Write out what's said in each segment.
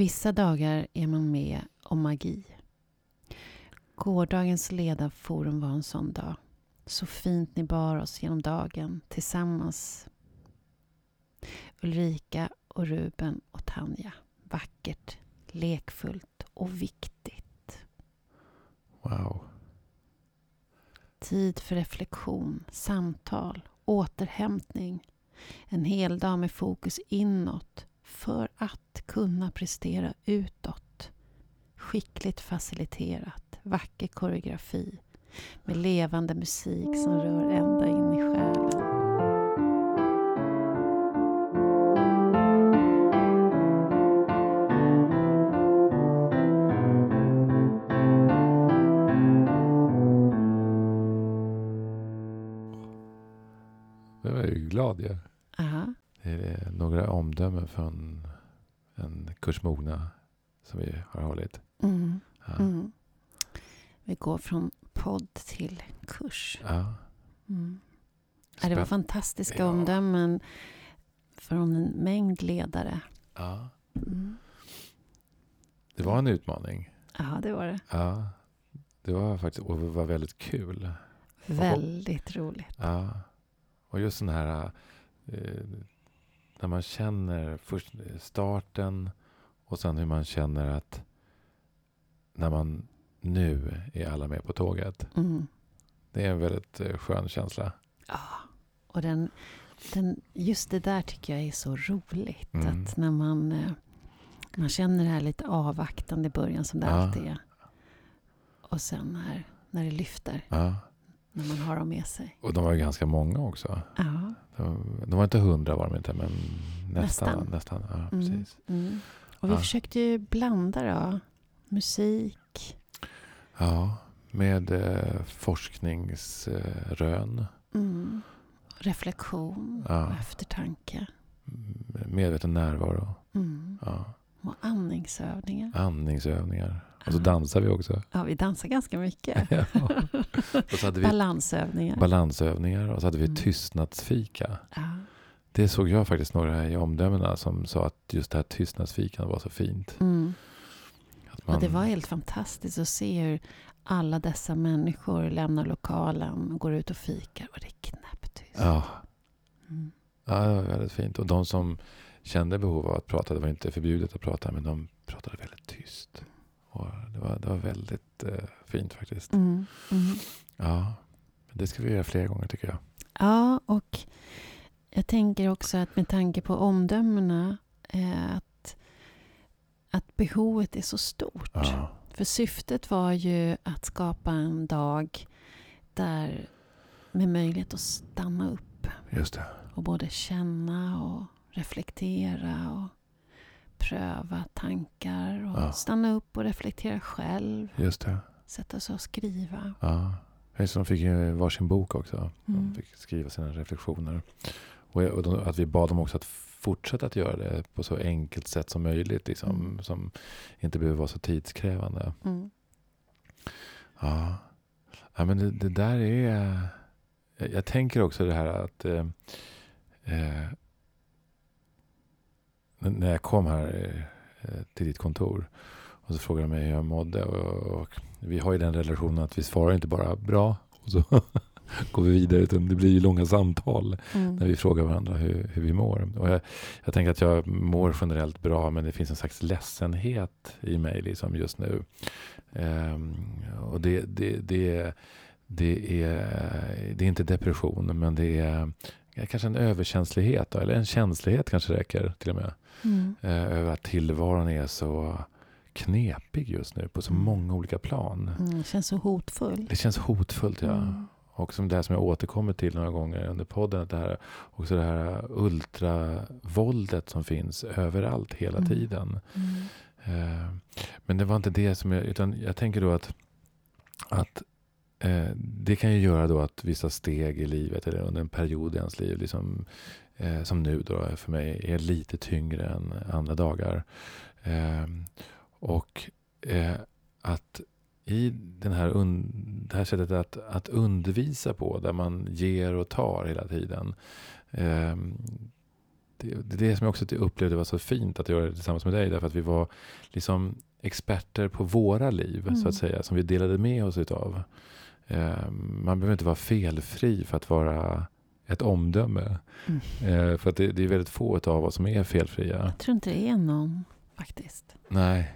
Vissa dagar är man med om magi. Gårdagens ledarforum var en sån dag. Så fint ni bar oss genom dagen tillsammans. Ulrika och Ruben och Tanja. Vackert, lekfullt och viktigt. Wow. Tid för reflektion, samtal, återhämtning. En hel dag med fokus inåt för att kunna prestera utåt. Skickligt faciliterat, vacker koreografi med levande musik som rör ända in i själen. Jag är ju glad. Några omdömen från en kursmogna som vi har hållit. Mm. Ja. Mm. Vi går från podd till kurs. Ja. Mm. Ja, det var fantastiska Ja. omdömen från en mängd ledare. ja. Mm. Det var en utmaning. Ja, det var det. Ja. Det var faktiskt och det var väldigt kul. Väldigt roligt. Ja. Och just den här eh, när man känner först starten och sen hur man känner att när man nu är alla med på tåget. Mm. Det är en väldigt eh, skön känsla. Ja, och den, den, just det där tycker jag är så roligt. Mm. Att när man, eh, man känner det här lite avvaktande i början som det Ja. alltid är. Och sen när, när det lyfter, Ja. När man har dem med sig. Och de var ju ganska många också. Ja, De, de var inte hundra var de inte, men nästan. Nästan. nästan. Ja, Mm. precis. mm. Och vi Ja. försökte ju blanda då. Musik, Ja, med eh, forskningsrön. mm. reflektion Ja. och eftertanke. Medveten närvaro. Mm. Ja. Och andningsövningar. Andningsövningar. Och så Ja. dansar vi också. Ja, vi dansar ganska mycket. Ja. Och så hade vi Balansövningar. balansövningar och så hade vi Mm. tystnadsfika. ja. Det såg jag faktiskt några i omdömena som sa att just det här tystnadsfikan var så fint. Mm. Att Och det var helt fantastiskt att se hur alla dessa människor lämnar lokalen och går ut och fikar. Och det är knäpptyst. Ja, Mm. ja, det var väldigt fint. Och de som kände behov av att prata, det var inte förbjudet att prata, men de pratade väldigt tyst. Det, var, det var väldigt eh, fint faktiskt. Mm. Mm. Ja, det ska vi göra fler gånger tycker jag. Ja, och jag tänker också att med tanke på omdömena eh, att, att behovet är så stort. Ja, För syftet var ju att skapa en dag där med möjlighet att stanna upp just det. och både känna och reflektera och pröva tankar och Ja. stanna upp och reflektera själv. Just det. Sätta sig och skriva. Ja. Just De fick ju varsin bok också. De Mm. fick skriva sina reflektioner. Och, och de, att vi bad dem också att fortsätta att göra det på så enkelt sätt som möjligt. Liksom, Mm. Som inte behöver vara så tidskrävande. Mm. Ja, ja men det, det där är... Jag, tänker också det här att... Eh, eh, när jag kom här eh, till ditt kontor och så frågade de mig hur jag mådde. Och, och vi har ju den relationen att vi svarar inte bara bra och så går vi vidare. Utan det blir ju långa samtal när Mm. vi frågar varandra hur, hur vi mår. Och jag, jag tänker att jag mår generellt bra men det finns en slags ledsenhet i mig liksom just nu. Ehm, och det, det, det, det, är, det är inte depression men det är kanske en överkänslighet. Eller en känslighet kanske räcker till och med. Mm. Eh, över att tillvaron är så knepig just nu på så Mm. många olika plan. Mm. Det känns så hotfull. Det känns hotfullt ja. Mm. Och som det här som jag återkommer till några gånger under podden. Att det här, också det här ultravåldet som finns överallt hela Mm. tiden. Mm. Eh, men det var inte det som jag... Utan jag tänker då att, att eh, det kan ju göra då att vissa steg i livet eller under en period i ens liv liksom, eh, som nu då för mig är lite tyngre än andra dagar. Eh, och eh, att i den här det här sättet att, att undervisa på, där man ger och tar hela tiden. Eh, det, det är det som jag också upplevde var så fint att göra det tillsammans med dig. Därför att vi var liksom experter på våra liv, Mm. så att säga. Som vi delade med oss utav. Eh, man behöver inte vara felfri för att vara ett omdöme. Mm. Eh, för att det, det är väldigt få av oss som är felfria. Jag tror inte det är någon faktiskt. Nej,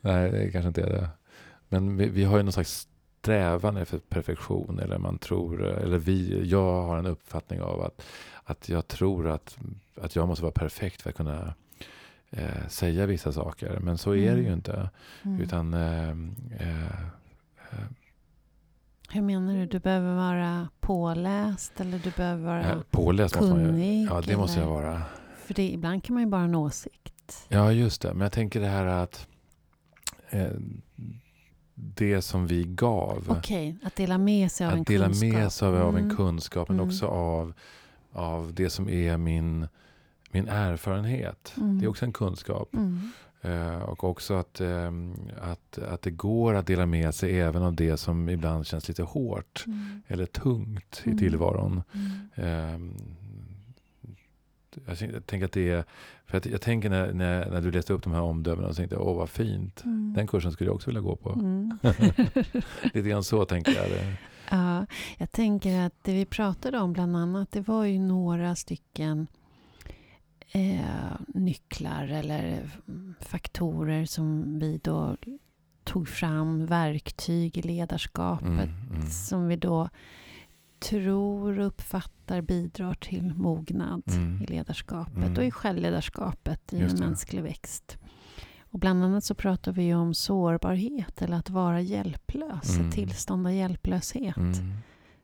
nej det kanske inte är det. Men vi, vi har ju någon slags strävan efter perfektion. Eller man tror, eller vi, jag har en uppfattning av att, att jag tror att, att jag måste vara perfekt för att kunna eh, säga vissa saker. Men så är det ju Mm. inte. Mm. Utan eh, eh, Hur menar du? Du behöver vara påläst eller du behöver vara eh, påläst kunnig? Ja, det måste jag vara. För det, ibland kan man ju bara ha en åsikt. Ja, just det. Men jag tänker det här att eh, det som vi gav. Okej, att dela med sig av en Att dela kunskap. med sig av en Mm. kunskap men Mm. också av, av det som är min, min erfarenhet. Mm. Det är också en kunskap. Eh, och också att, ehm, att, att det går att dela med sig även av det som ibland känns lite hårt Mm. eller tungt i Mm. tillvaron. Mm. Ehm, jag tänk- jag tänker att det är, för att jag tänker när, när, när du läste upp de här omdömena så tänkte jag, åh vad fint. Mm. Den kursen skulle jag också vilja gå på. Mm. Lite grann så tänker jag. Det. Ja, jag tänker att det vi pratade om bland annat, det var ju några stycken eh, nycklar eller mm, faktorer som vi då tog fram, verktyg i ledarskapet Mm, mm, som vi då tror och uppfattar bidrar till mognad Mm. i ledarskapet Mm. och i självledarskapet i Just en det. mänsklig växt. Och bland annat så pratar vi om sårbarhet eller att vara hjälplös, Mm. ett tillstånd av hjälplöshet mm,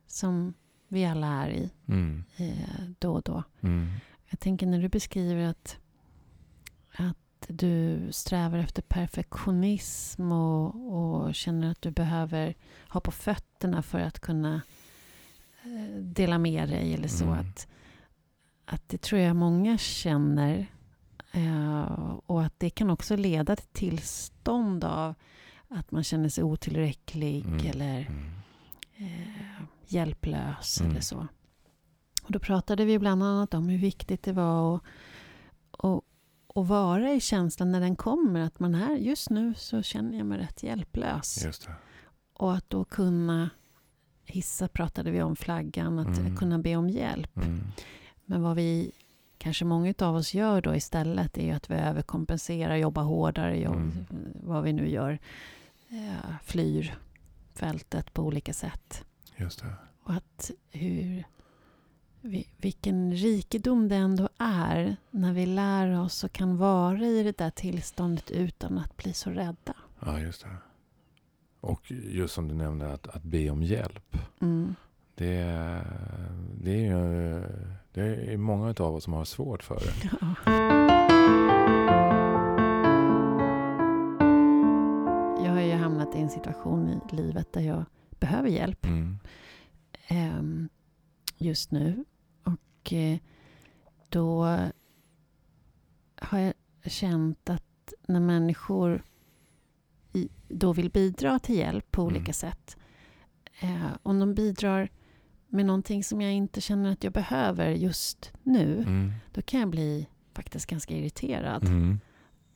som vi alla är i mm, eh, då och då. Mm, Jag tänker när du beskriver att, att du strävar efter perfektionism och, och känner att du behöver ha på fötterna för att kunna eh, dela med dig eller så. Mm. Att, att det tror jag många känner eh, och att det kan också leda till tillstånd av att man känner sig otillräcklig Mm. eller mm. eh, hjälplös Mm. eller så. Och då pratade vi bland annat om hur viktigt det var att, att, att vara i känslan när den kommer. Att man är, just nu så känner jag mig rätt hjälplös. Och att då kunna hissa, pratade vi om flaggan, att Mm. kunna be om hjälp. Mm. Men vad vi, kanske många av oss gör då istället är att vi överkompenserar, jobbar hårdare, jobb, Mm. vad vi nu gör. Eh, flyr fältet på olika sätt. Just det. Och att hur, vilken rikedom det ändå är när vi lär oss och kan vara i det där tillståndet utan att bli så rädda. Ja, just det. Och just som du nämnde, att, att be om hjälp. Mm. Det, är- det är ju det är många av oss som har svårt för det. Ja. Jag har ju hamnat i en situation i livet där jag behöver hjälp Mm. ehm, just nu. Och eh, då har jag känt att när människor då vill bidra till hjälp på olika Mm. sätt. Eh, om de bidrar med någonting som jag inte känner att jag behöver just nu. Mm. Då kan jag bli faktiskt ganska irriterad. Mm.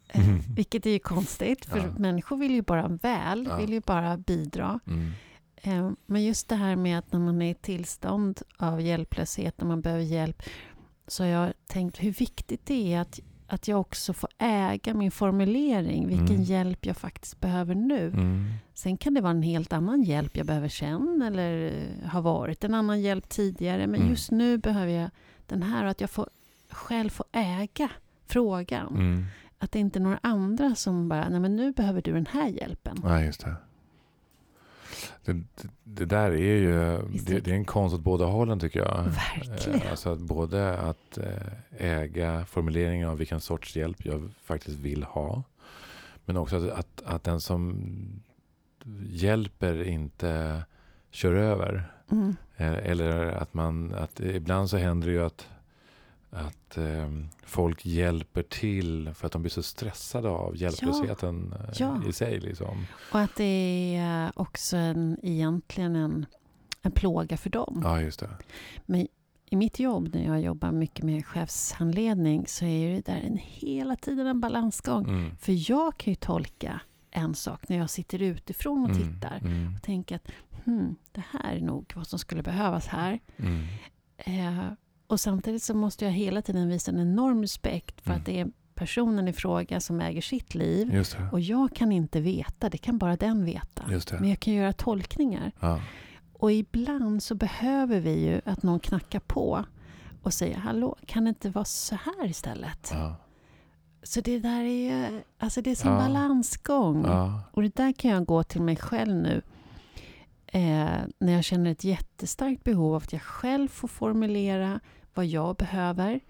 Eh, Mm. Vilket är ju konstigt, för Ja. människor vill ju bara väl, Ja. vill ju bara bidra. Eh, Men just det här med att när man är i tillstånd av hjälplöshet, när man behöver hjälp, så har jag tänkt hur viktigt det är att, att jag också får äga min formulering, vilken Mm. hjälp jag faktiskt behöver nu. Mm. Sen kan det vara en helt annan hjälp jag behöver sen, eller eh, har varit en annan hjälp tidigare, men Mm. just nu behöver jag den här, och att jag får, själv får äga frågan. Mm. Att det inte är några andra som bara, nej men nu behöver du den här hjälpen. Ja, just det. Det, det, där är ju det, det är en konst åt båda hållen tycker jag. Verkligen. Eh, Alltså att både att eh, äga formuleringen av vilken sorts hjälp jag faktiskt vill ha. Men också att, att, att den som hjälper inte kör över. Mm. Eh, Eller att man, att ibland så händer det ju att, att eh, folk hjälper till för att de blir så stressade av hjälplösheten eh, Ja. i sig. Liksom. Och att det är också en, egentligen en, en plåga för dem. Ja, just det. Men i mitt jobb när jag jobbar mycket med chefshandledning så är det där en, hela tiden en balansgång. Mm. För jag kan ju tolka en sak när jag sitter utifrån och Mm. tittar Mm. och tänker att hmm, det här är nog vad som skulle behövas här. Mm. Eh, och samtidigt så måste jag hela tiden visa en enorm respekt för Mm. att det är personen i fråga som äger sitt liv. Och jag kan inte veta, det kan bara den veta. Men jag kan göra tolkningar. Ja. Och ibland så behöver vi ju att någon knackar på och säger hallå, kan det inte vara så här istället? Ja. Så det där är ju, alltså det är som Ja. balansgång. Och det där kan jag gå till mig själv nu. Eh, när jag känner ett jättestarkt behov av att jag själv får formulera vad jag behöver.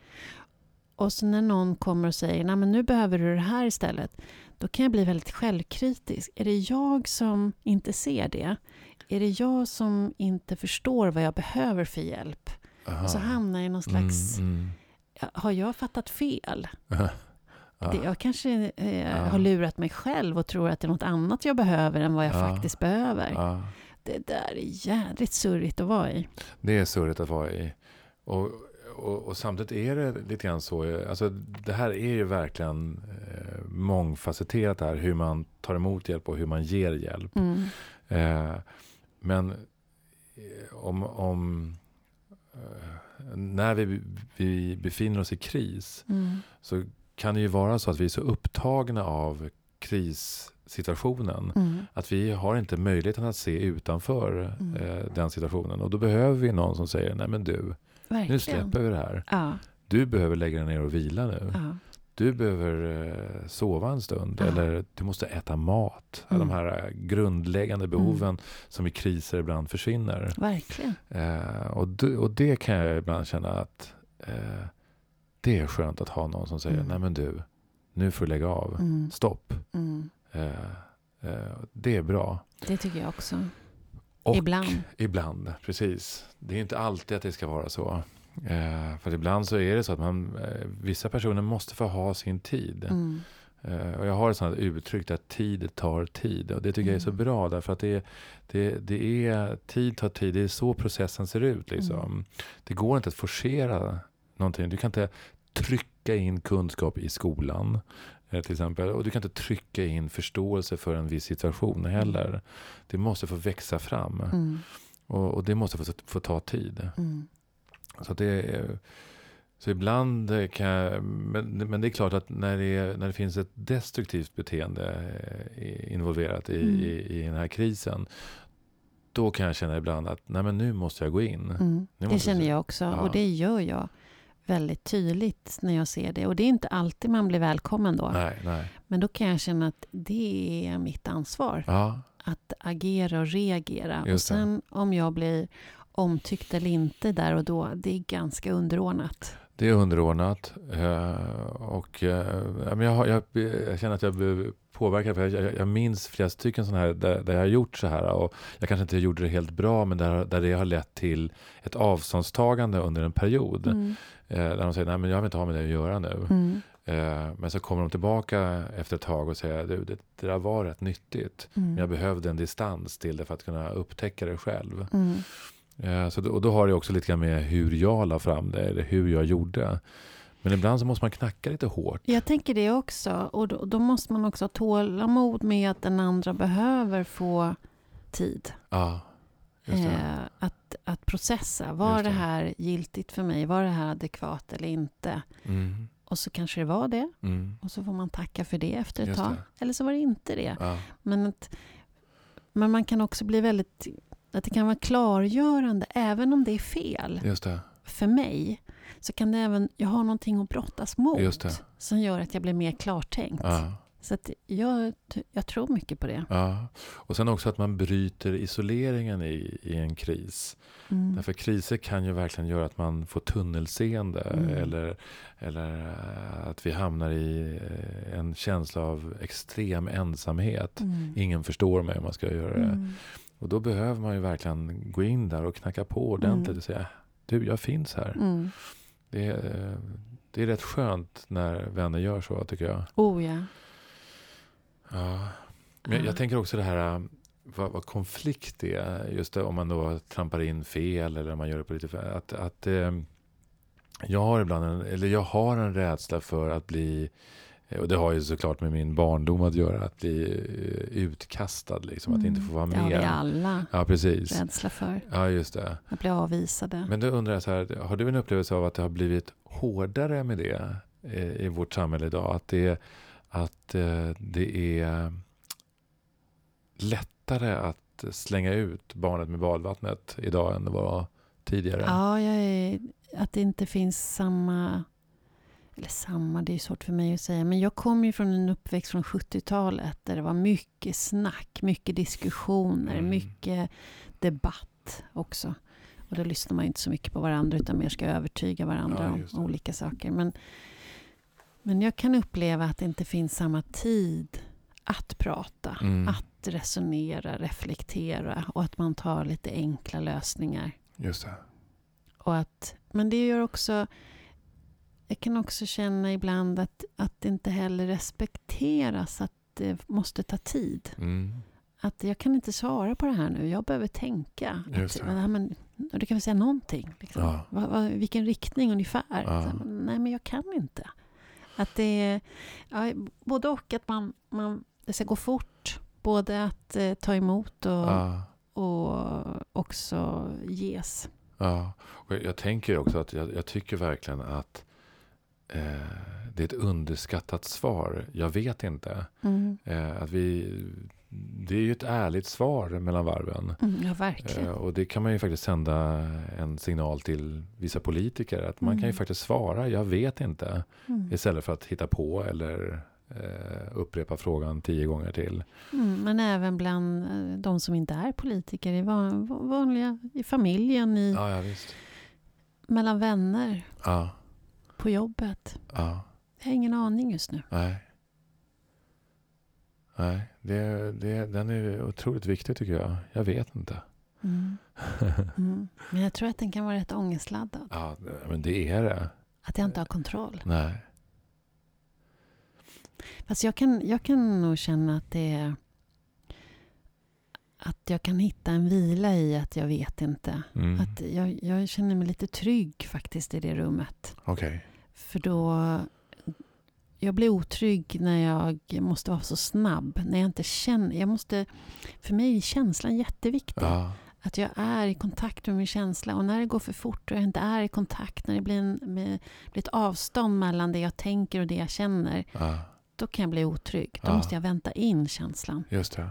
Och så när någon kommer och säger, nej men nu behöver du det här istället. Då kan jag bli väldigt självkritisk. Är det jag som inte ser det? Är det jag som inte förstår vad jag behöver för hjälp? Aha. Och så hamnar jag i någon slags, Mm, ja, har jag fattat fel? mm. Ja. Det, jag kanske eh, har lurat mig själv och tror att det är något annat jag behöver än vad jag Ja. faktiskt behöver. Det där är jädrigt surrigt att vara i. Det är surrigt att vara i. Och, och, och samtidigt är det lite grann så. Alltså, det här är ju verkligen eh, mångfacetterat här. Hur man tar emot hjälp och hur man ger hjälp. Mm. Eh, men eh, om, om eh, när vi, vi befinner oss i kris Mm. så kan det ju vara så att vi är så upptagna av krissituationen Mm. att vi har inte möjligheten att se utanför Mm. eh, den situationen. Och då behöver vi någon som säger, nej men du, nu Verkligen. släpper vi det här. Ja, Du behöver lägga dig ner och vila nu. ja. Du behöver eh, sova en stund. Ja. Eller du måste äta mat. Mm. De här eh, grundläggande behoven som i kriser ibland försvinner. Verkligen. Eh, och, det, och det kan jag ibland känna att eh, det är skönt att ha någon som säger, Mm. nej men du, nu får du lägga av. Mm. Stopp. Mm. Eh, eh, det är bra. Det tycker jag också. Och Ibland. Ibland, precis. Det är inte alltid att det ska vara så. Eh, för ibland så är det så att man, eh, vissa personer måste få ha sin tid. Mm. Eh, och jag har ett sånt uttryck att tid tar tid. Och det tycker jag är så Mm. bra därför att det, det, det är, tid tar tid. Det är så processen ser ut. Liksom. Mm. Det går inte att forcera någonting. Du kan inte trycka in kunskap i skolan. Eh, Till exempel. Och du kan inte trycka in förståelse för en viss situation heller. Det måste få växa fram. Mm. Och, och det måste få, få ta tid. Mm. Så, det är, så ibland kan jag, men, men det är klart att när det, är, när det finns ett destruktivt beteende eh, involverat i, Mm. i, i den här krisen. Då kan jag känna ibland att nej men nu måste jag gå in. Mm. Det känner jag också. Ja. Och det gör jag väldigt tydligt när jag ser det. Och det är inte alltid man blir välkommen då. Nej, nej. Men då kan jag känna att det är mitt ansvar. Ja, Att agera och reagera. Och Just det. sen om jag blir omtyckt eller inte där och då, det är ganska underordnat. det är underordnat. Eh, och eh, jag, har, jag, jag känner att jag blir påverkad. För jag, jag, jag minns flera stycken sådana här där, där jag har gjort så här. Och jag kanske inte gjorde det helt bra men där, där det har lett till ett avståndstagande under en period. Mm. Eh, där de säger, nej men jag vill inte ha med det att göra nu. Mm. Eh, men så kommer de tillbaka efter ett tag och säger, du, det, det där var rätt nyttigt. Men Mm. jag behövde en distans till det för att kunna upptäcka det själv. Mm. Eh, så, och då har det också lite grann med hur jag la fram det, eller hur jag gjorde. Men ibland så måste man knacka lite hårt. Jag tänker det också. Och då, då måste man också ha tålamod med att den andra behöver få tid. Ja. Eh, att, att processa. Var det det. här giltigt för mig? Var det här adekvat eller inte? Mm, Och så kanske det var det. mm, Och så får man tacka för det efter ett Just tag. det. Eller så var det inte det. ja, Men, att, men man kan också bli väldigt... Att det kan vara klargörande, även om det är fel. För mig så kan det även... Jag har någonting att brottas mot. Som gör att jag blir mer klartänkt. Ja, Så jag, jag tror mycket på det. ja. Och sen också att man bryter isoleringen i, i en kris. Mm. Därför kriser kan ju verkligen göra att man får tunnelseende. Mm. Eller, eller att vi hamnar i eh, en känsla av extrem ensamhet. Mm. Ingen förstår mig om man ska göra det. Mm. Och då behöver man ju verkligen gå in där och knacka på ordentligt Mm. och säga du, jag finns här. Det, är, eh, det är rätt skönt när vänner gör så, tycker jag. Oh ja. Ja. Men jag, Ja. jag tänker också det här äh, vad, vad konflikt är. Just det, om man då trampar in fel eller om man gör det på lite fel. Att, att, eh, jag har ibland en, eller jag har en rädsla för att bli och det har ju såklart med min barndom att göra, att bli eh, utkastad, liksom, att inte få vara med. Det har vi alla ja, precis. rädsla för. Ja, just det. Att bli avvisade. Men då undrar jag så här, har du en upplevelse av att det har blivit hårdare med det eh, i vårt samhälle idag? Att det, att eh, det är lättare att slänga ut barnet med badvattnet idag än det var tidigare? Ja, är, att det inte finns samma eller samma, det är svårt för mig att säga. Men jag kommer ju från en uppväxt från 70-talet där det var mycket snack, mycket diskussioner, mm. mycket debatt också. Och då lyssnar man inte så mycket på varandra utan mer ska övertyga varandra ja, om olika saker. Men, men jag kan uppleva att det inte finns samma tid att prata, mm. att resonera, reflektera och att man tar lite enkla lösningar. Just det. Och att, men det gör också jag kan också känna ibland att, att det inte heller respekteras att det måste ta tid. Mm. Att jag kan inte svara på det här nu, jag behöver tänka. Att, men, och du kan väl säga någonting? Liksom. Ja. Va, va, vilken riktning ungefär? Ja. Så, nej, men jag kan inte. Att det är ja, både och, att man, man, det ska gå fort. Både att eh, ta emot och, ja. och också ges. Ja, och jag tänker också att jag, jag tycker verkligen att det är ett underskattat svar. Jag vet inte. Mm. Eh, att vi, det är ju ett ärligt svar mellan varven. Mm, ja, verkligen. Eh, och det kan man ju faktiskt sända en signal till vissa politiker. Att man mm. kan ju mm. faktiskt svara, jag vet inte. Mm. Istället för att hitta på eller eh, upprepa frågan tio gånger till. Mm, men även bland eh, de som inte är politiker, i vanliga, i familjen, i, ja, ja, mellan vänner. Ja på jobbet? Ja. Jag har ingen aning just nu. Nej. Nej, det, det, den är otroligt viktig tycker jag. Jag vet inte. Mm. Mm. Men jag tror att den kan vara rätt ångestladdad. Ja, men det är det. Att jag inte har kontroll. Nej. Fast jag kan, jag kan nog känna att det är att jag kan hitta en vila i att jag vet inte. Mm. Att jag, jag, känner mig lite trygg faktiskt i det rummet. Okay. För då... Jag blir otrygg när jag måste vara så snabb. När jag inte känner... Jag måste, för mig är känslan jätteviktig. Ja. Att jag är i kontakt med min känsla. Och när det går för fort och jag inte är i kontakt, när det blir, en, med, blir ett avstånd mellan det jag tänker och det jag känner. Ja. Då kan jag bli otrygg. Då ja. måste jag vänta in känslan. Just det.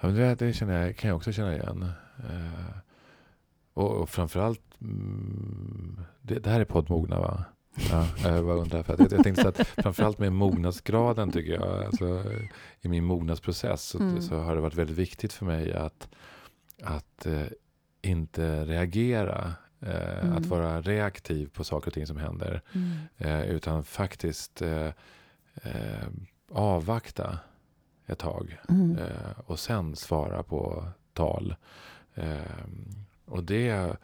Ja, det, det känner jag, kan jag också känna igen. Eh, och, och framförallt, mm, det, det här är poddmogna va? Ja, jag bara undrar. För att jag, jag tänkte så att framförallt med mognadsgraden tycker jag, alltså, i min mognadsprocess så, mm. så, har det varit väldigt viktigt för mig att, att eh, inte reagera. Eh, mm. Att vara reaktiv på saker och ting som händer. Mm. Eh, utan faktiskt eh, eh, avvakta ett tag. Mm. Eh, och sen svara på tal. och det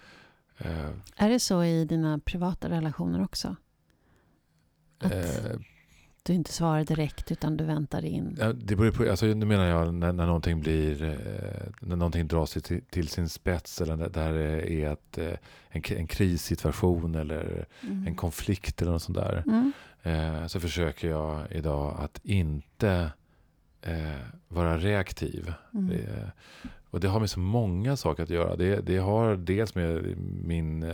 Eh, är det så i dina privata relationer också? Att eh, du inte svarar direkt utan du väntar in? Ja, det beror på, alltså, nu menar jag när, när någonting blir, eh, när någonting dras till, till, sin spets eller det är ett, eh, en, en krissituation eller mm. en konflikt eller något sånt där. Mm. Eh, så försöker jag idag att inte eh, vara reaktiv. Mm. Och det har med så många saker att göra. Det, det har dels med min,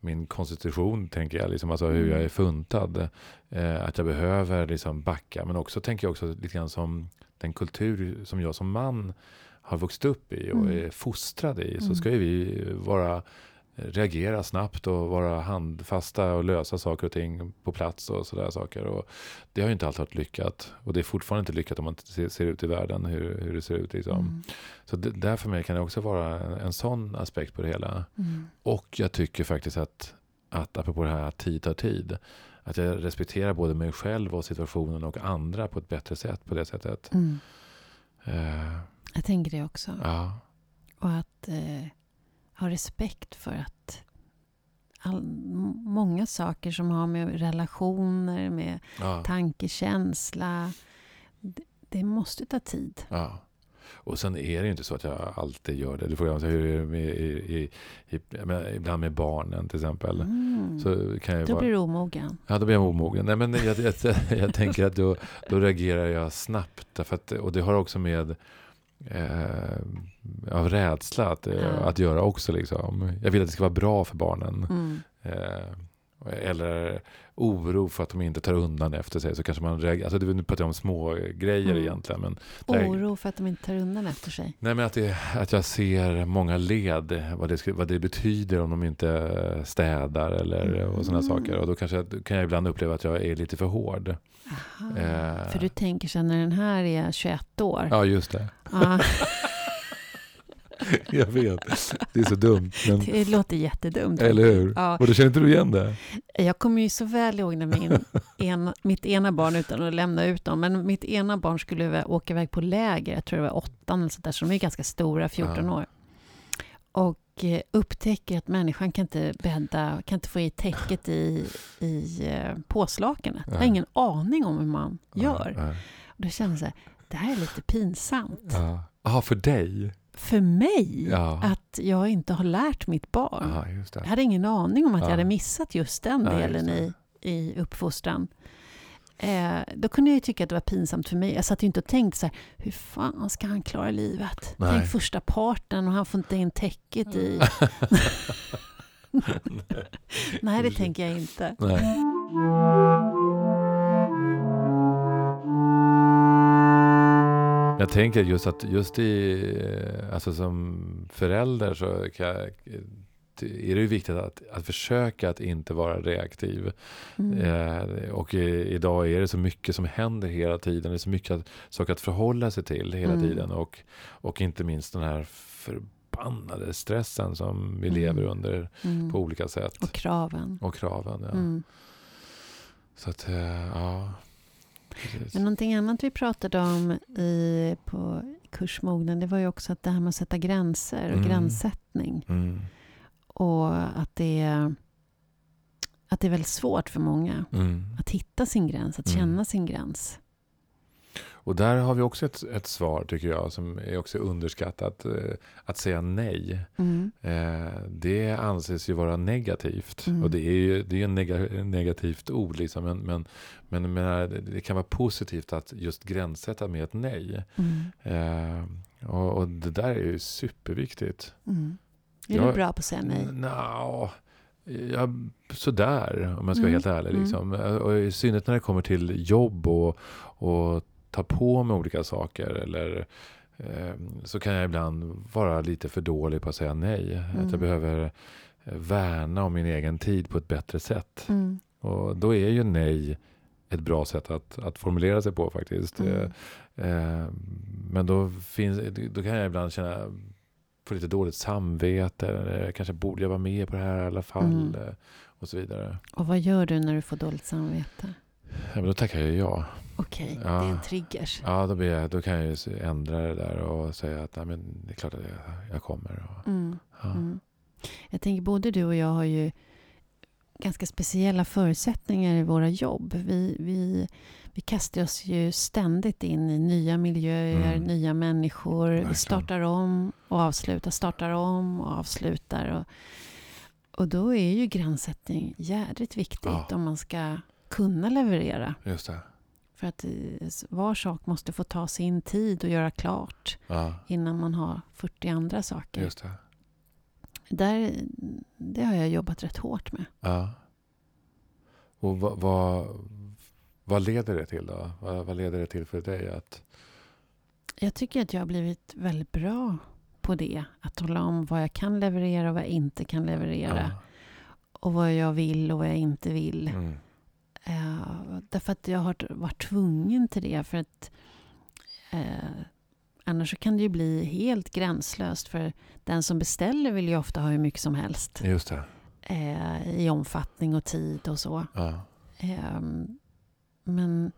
min konstitution, tänker jag, liksom, alltså hur jag är mm. funtad. Eh, att jag behöver liksom backa. Men också tänker jag också lite grann som den kultur som jag som man har vuxit upp i och mm. är fostrad i. Så mm. ska ju vi vara reagera snabbt och vara handfasta och lösa saker och ting på plats och sådär saker. Och det har ju inte alltid varit lyckat. Och det är fortfarande inte lyckat om man ser, ut i världen hur, hur det ser ut. Liksom. Mm. Så det, där för mig kan det också vara en, en sån aspekt på det hela. Mm. Och jag tycker faktiskt att, att apropå det här att tid tar tid. Att jag respekterar både mig själv och situationen och andra på ett bättre sätt på det sättet. Mm. Uh, jag tänker det också. Ja. Och att... Uh, ha respekt för att all, många saker som har med relationer, med ja. tanke, känsla. Det, det, måste ta tid. Ja. Och sen är det ju inte så att jag alltid gör det. Du får säga hur är det med, i, i, i, menar, ibland med barnen till exempel. Mm. Så kan jag Då vara, blir du omogen. Ja, då blir jag omogen. Nej, men jag, jag, jag, jag tänker att då, då reagerar jag snabbt. Därför att, och det har också med eh, av rädsla att, Ja. att göra också. Liksom. Jag vill att det ska vara bra för barnen. Mm. Eh, eller oro för att de inte tar undan efter sig. Så kanske man reagerar. Alltså, nu pratar jag om små grejer Mm. egentligen. Men där- Oro för att de inte tar undan efter sig. Nej, men att, det, att jag ser många led, vad det, vad det betyder om de inte städar eller och sådana Mm. saker. Och då kanske, kan jag ibland uppleva att jag är lite för hård. Aha. Eh. För du tänker sen när den här är 21 år. Ja, just det. Ja, Jag vet. Det är så dumt. Men, det låter jättedumt. eller hur? Ja. Och då känner inte du igen det? Jag kommer ju så väl ihåg när min en, mitt ena barn, utan att lämna ut dem, men mitt ena barn skulle åka iväg på läger, jag tror det var åttan eller sånt där, så de är ganska stora, 14 Ja. år. Och eh, upptäcker att människan kan inte bädda, kan inte få i täcket i, i eh, påslakanet. Jag har ingen aning om hur man gör. Ja, Och då känner jag så här, det här är lite pinsamt. ja. Aha, för dig? För mig, Ja. att jag inte har lärt mitt barn. Ja, just. Jag hade ingen aning om att jag Ja. hade missat just den just delen det. i, i uppfostran. Eh, då kunde jag ju tycka att det var pinsamt för mig. Jag satt ju inte och tänkte så här, hur fan ska han klara livet? Nej. Tänk första parten och han får inte in täcket i... Nej, det tänker jag inte. Nej. Jag tänker just att just i, eh, alltså som förälder så jag, är det ju viktigt att, att försöka att inte vara reaktiv. Mm. Eh, och i, idag är det så mycket som händer hela tiden. Det är så mycket att, saker att förhålla sig till hela Mm. tiden. Och, och inte minst den här förbannade stressen som vi Mm. lever under Mm. på olika sätt. Och kraven. Och kraven. Ja. Mm. Så att, eh, ja. Precis. Men någonting annat vi pratade om i, på kursmognen, det var ju också att det här med att sätta gränser och Mm. gränssättning. Mm. Och att det, är, att det är väldigt svårt för många Mm. att hitta sin gräns, att Mm. känna sin gräns. Och där har vi också ett, ett svar tycker jag som är också underskattat. Eh, att säga nej. Mm. Eh, det anses ju vara negativt. Mm. Och det är ju det är en nega, negativt ord. Liksom. Men, men, men menar, det- kan vara positivt att just gränssätta med ett nej. Mm. Eh, och, och det där är ju superviktigt. Mm. Är Jag- du bra på att säga nej? Nja, ja, sådär om jag ska vara Mm, helt ärlig. mm. Liksom. Och I synnerhet när det kommer till jobb och, och ta på mig olika saker. Eller, eh, så kan jag ibland vara lite för dålig på att säga nej. Att Mm. jag behöver eh, värna om min egen tid på ett bättre sätt. Mm. Och då är ju nej ett bra sätt att, att formulera sig på faktiskt. Mm. Eh, eh, men då, finns, då kan jag ibland känna få lite dåligt samvete. Kanske borde jag vara med på det här i alla fall. Mm. eh, Och så vidare. Och vad gör du när du får dåligt samvete? Ja, men då tackar jag ja. Okej, Ja. det är en triggers. Ja, då, jag, då kan jag ju ändra det där och säga att Nej, men det är klart att jag, jag kommer. Och, Mm. ja. Mm. Jag tänker både du och jag har ju ganska speciella förutsättningar i våra jobb. Vi, vi, vi kastar oss ju ständigt in i nya miljöer, Mm. nya människor. Verkligen. Vi startar om och avslutar, startar om och avslutar. Och, och då är ju gränssättning jädrigt viktigt Ja. om man ska kunna leverera. Just det. För att var sak måste få ta sin tid och göra klart Ja, innan man har 40 andra saker. just det. Där, det har jag jobbat rätt hårt med. Ja. Och vad, vad, vad leder det till då? Vad, vad leder det till för dig? Att, Jag tycker att jag har blivit väldigt bra på det. Att tala om vad jag kan leverera och vad jag inte kan leverera. Och vad jag vill och vad jag inte vill. Mm. Eh, därför att jag har varit tvungen till det. För att eh, annars kan det ju bli helt gränslöst. För den som beställer vill ju ofta ha hur mycket som helst. Just det. Eh, I omfattning och tid och så. Ja. Ehm, men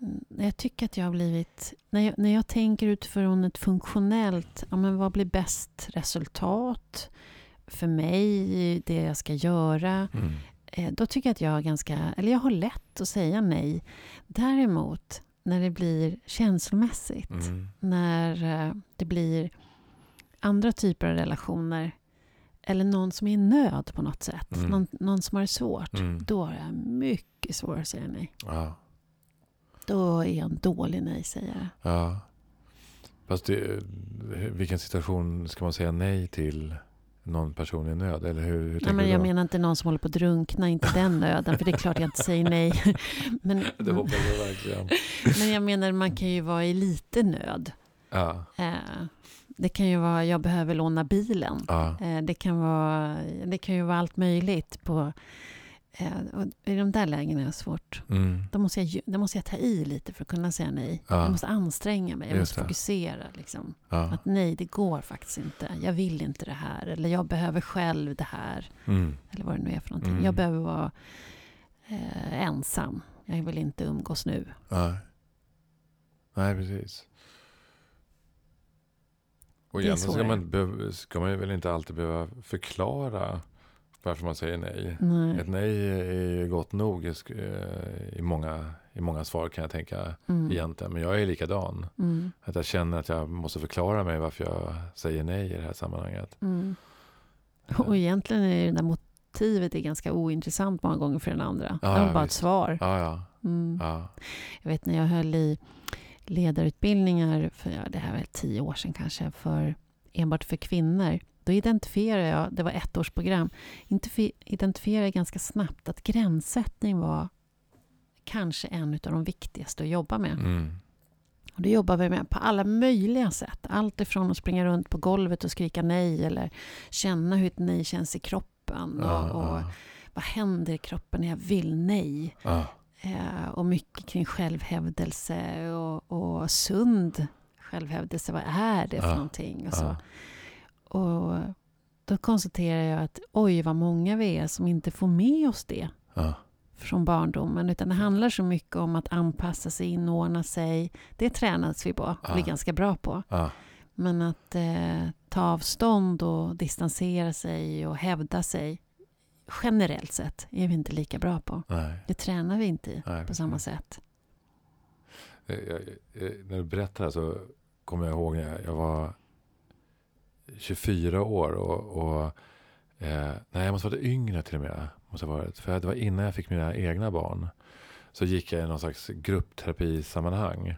eh, jag tycker att jag har blivit... När jag, när jag tänker utifrån ett funktionellt... Ja, men vad blir bäst resultat för mig, det jag ska göra? Mm. Eh, då tycker jag att jag har ganska... Eller jag har lätt att säga nej. Däremot, när det blir känslomässigt. Mm. När eh, det blir andra typer av relationer. Eller någon som är i nöd på något sätt. Mm. Någon, någon som har det svårt. Mm. Då är jag mycket svårare att säga nej. Ja. Då är jag en dålig nej-sägare. ja. Fast det, vilken situation ska man säga nej till någon person i nöd? Eller hur, hur Nej, men jag då? menar inte någon som håller på att drunkna, inte den nöden. För det är klart jag inte säger nej. Men, Det hoppas jag verkligen. men jag menar, man kan ju vara i lite nöd. Ja. Eh, det kan ju vara, jag behöver låna bilen. Ja. Eh, det, kan vara, det kan ju vara allt möjligt. På, och I de där lägena är det svårt. Mm. Då måste, jag, då måste jag ta i lite för att kunna säga nej. Ja. Jag måste anstränga mig, jag måste fokusera. Liksom. Ja. Att nej, det går faktiskt inte. Jag vill inte det här. Eller jag behöver själv det här. Mm. Eller vad det nu är för någonting. Mm. Jag behöver vara eh, ensam. Jag vill inte umgås nu. Nej. Nej, precis. Och egentligen ska man, ska man väl inte alltid behöva förklara varför man säger nej. Nej. Ett nej är gott nog i sk- eh, i många, i många svar kan jag tänka Mm. egentligen. Men jag är likadan. Mm. Att jag känner att jag måste förklara mig varför jag säger nej i det här sammanhanget. Mm. Och egentligen är det där motivet är ganska ointressant många gånger för den andra. Ja, det var bara visst. ett svar. Ja, ja. Mm. ja. Jag vet när jag höll i ledarutbildningar för ja, det här var tio år sedan kanske, för enbart för kvinnor. Då identifierade jag, det var ett års program, identifierade jag ganska snabbt att gränssättning var kanske en av de viktigaste att jobba med. Mm. Och det jobbar vi med på alla möjliga sätt. Allt ifrån att springa runt på golvet och skrika nej eller känna hur ett nej känns i kroppen. Och, och ja. vad händer i kroppen när jag vill nej? Ja. Eh, och mycket kring självhävdelse och, och sund självhävdelse. Vad är det för någonting? Och, så. Ja. och då konstaterar jag att oj vad många vi är som inte får med oss det Ja. från barndomen. Utan det handlar så mycket om att anpassa sig, inordna sig. Det tränas vi på, och blir Ja. ganska bra på. Ja. Men att eh, ta avstånd och distansera sig och hävda sig generellt sett är vi inte lika bra på. Nej. Det tränar vi inte i Nej, på samma sätt. Jag, jag, jag, när du berättar så kommer jag ihåg när jag, jag var 24 år och, och eh, nej, jag måste ha varit yngre till och med. Måste ha varit, för det var innan jag fick mina egna barn. Så gick jag i någon slags gruppterapisammanhang.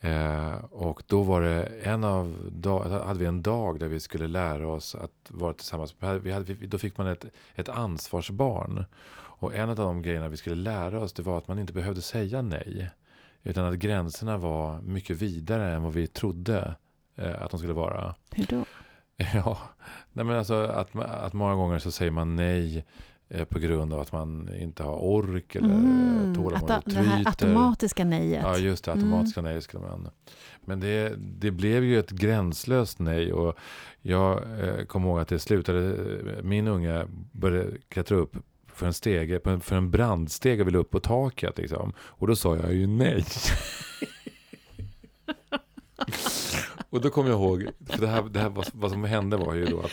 Eh, och då var det en av dag, hade vi en dag där vi skulle lära oss att vara tillsammans. Vi hade, då fick man ett, ett ansvarsbarn. Och en av de grejerna vi skulle lära oss det var att man inte behövde säga nej. Utan att gränserna var mycket vidare än vad vi trodde eh, att de skulle vara. Hur då? Ja, nej men alltså att, att många gånger så säger man nej eh, på grund av att man inte har ork eller mm, tålamod att, det här automatiska nejet. Ja, just det. Automatiska nej skulle man. Men det, det blev ju ett gränslöst nej. Och jag eh, kommer ihåg att det slutade. Min unga började klättra upp för en stege, för en brandstege och ville upp på taket. Liksom. Och då sa jag ju nej. och då kommer jag ihåg, för det här, det här vad, vad som hände var ju då att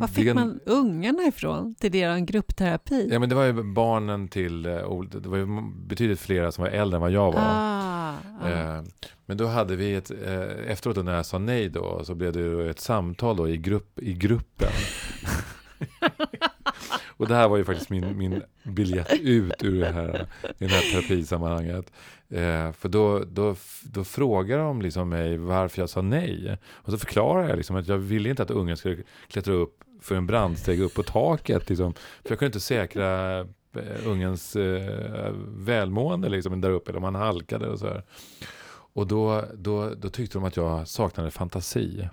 Var fick den- man ungarna ifrån till er gruppterapi? Ja men det var ju barnen till, eh, det var ju betydligt flera som var äldre än vad jag var. Ah, ah. Eh, Men då hade vi ett, eh, efteråt när jag sa nej då, så blev det ju ett samtal då i, grupp, i gruppen. Och det här var ju faktiskt min, min biljett ut ur det här, i det här terapisammanhanget. Eh, för då, då, då frågade de liksom mig varför jag sa nej. Och så förklarade jag liksom att jag ville inte att ungen skulle klättra upp för en brandsteg upp på taket. Liksom. För jag kunde inte säkra eh, ungens eh, välmående liksom, där uppe, eller om han halkade och så här. Och då, då, då tyckte de att jag saknade fantasi.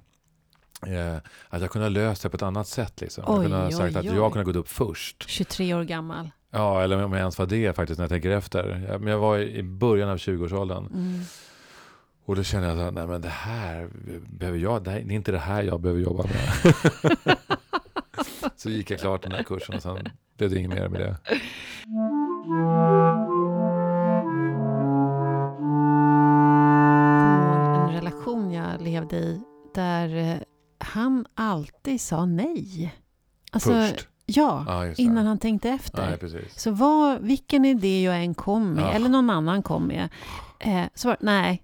Eh, att jag kunde ha löst det på ett annat sätt. Liksom. jag Oj, kunde ha oj, sagt att oj. jag kunde ha gått upp först. 23 år gammal. Ja, eller om jag ens var det faktiskt när jag tänker efter. Jag, men jag var i i början av 20-årsåldern. Mm. Och då kände jag att nej men det här behöver jag, det, här, det är inte det här jag behöver jobba med. så gick jag klart den här kursen och sen blev det inget mer med det. En relation jag levde i där eh, han alltid sa nej. Alltså, Först. Ja, det. innan han tänkte efter. Precis. Så vad, vilken idé jag än kom med, Ja. eller någon annan kom med, Eh, så var, nej.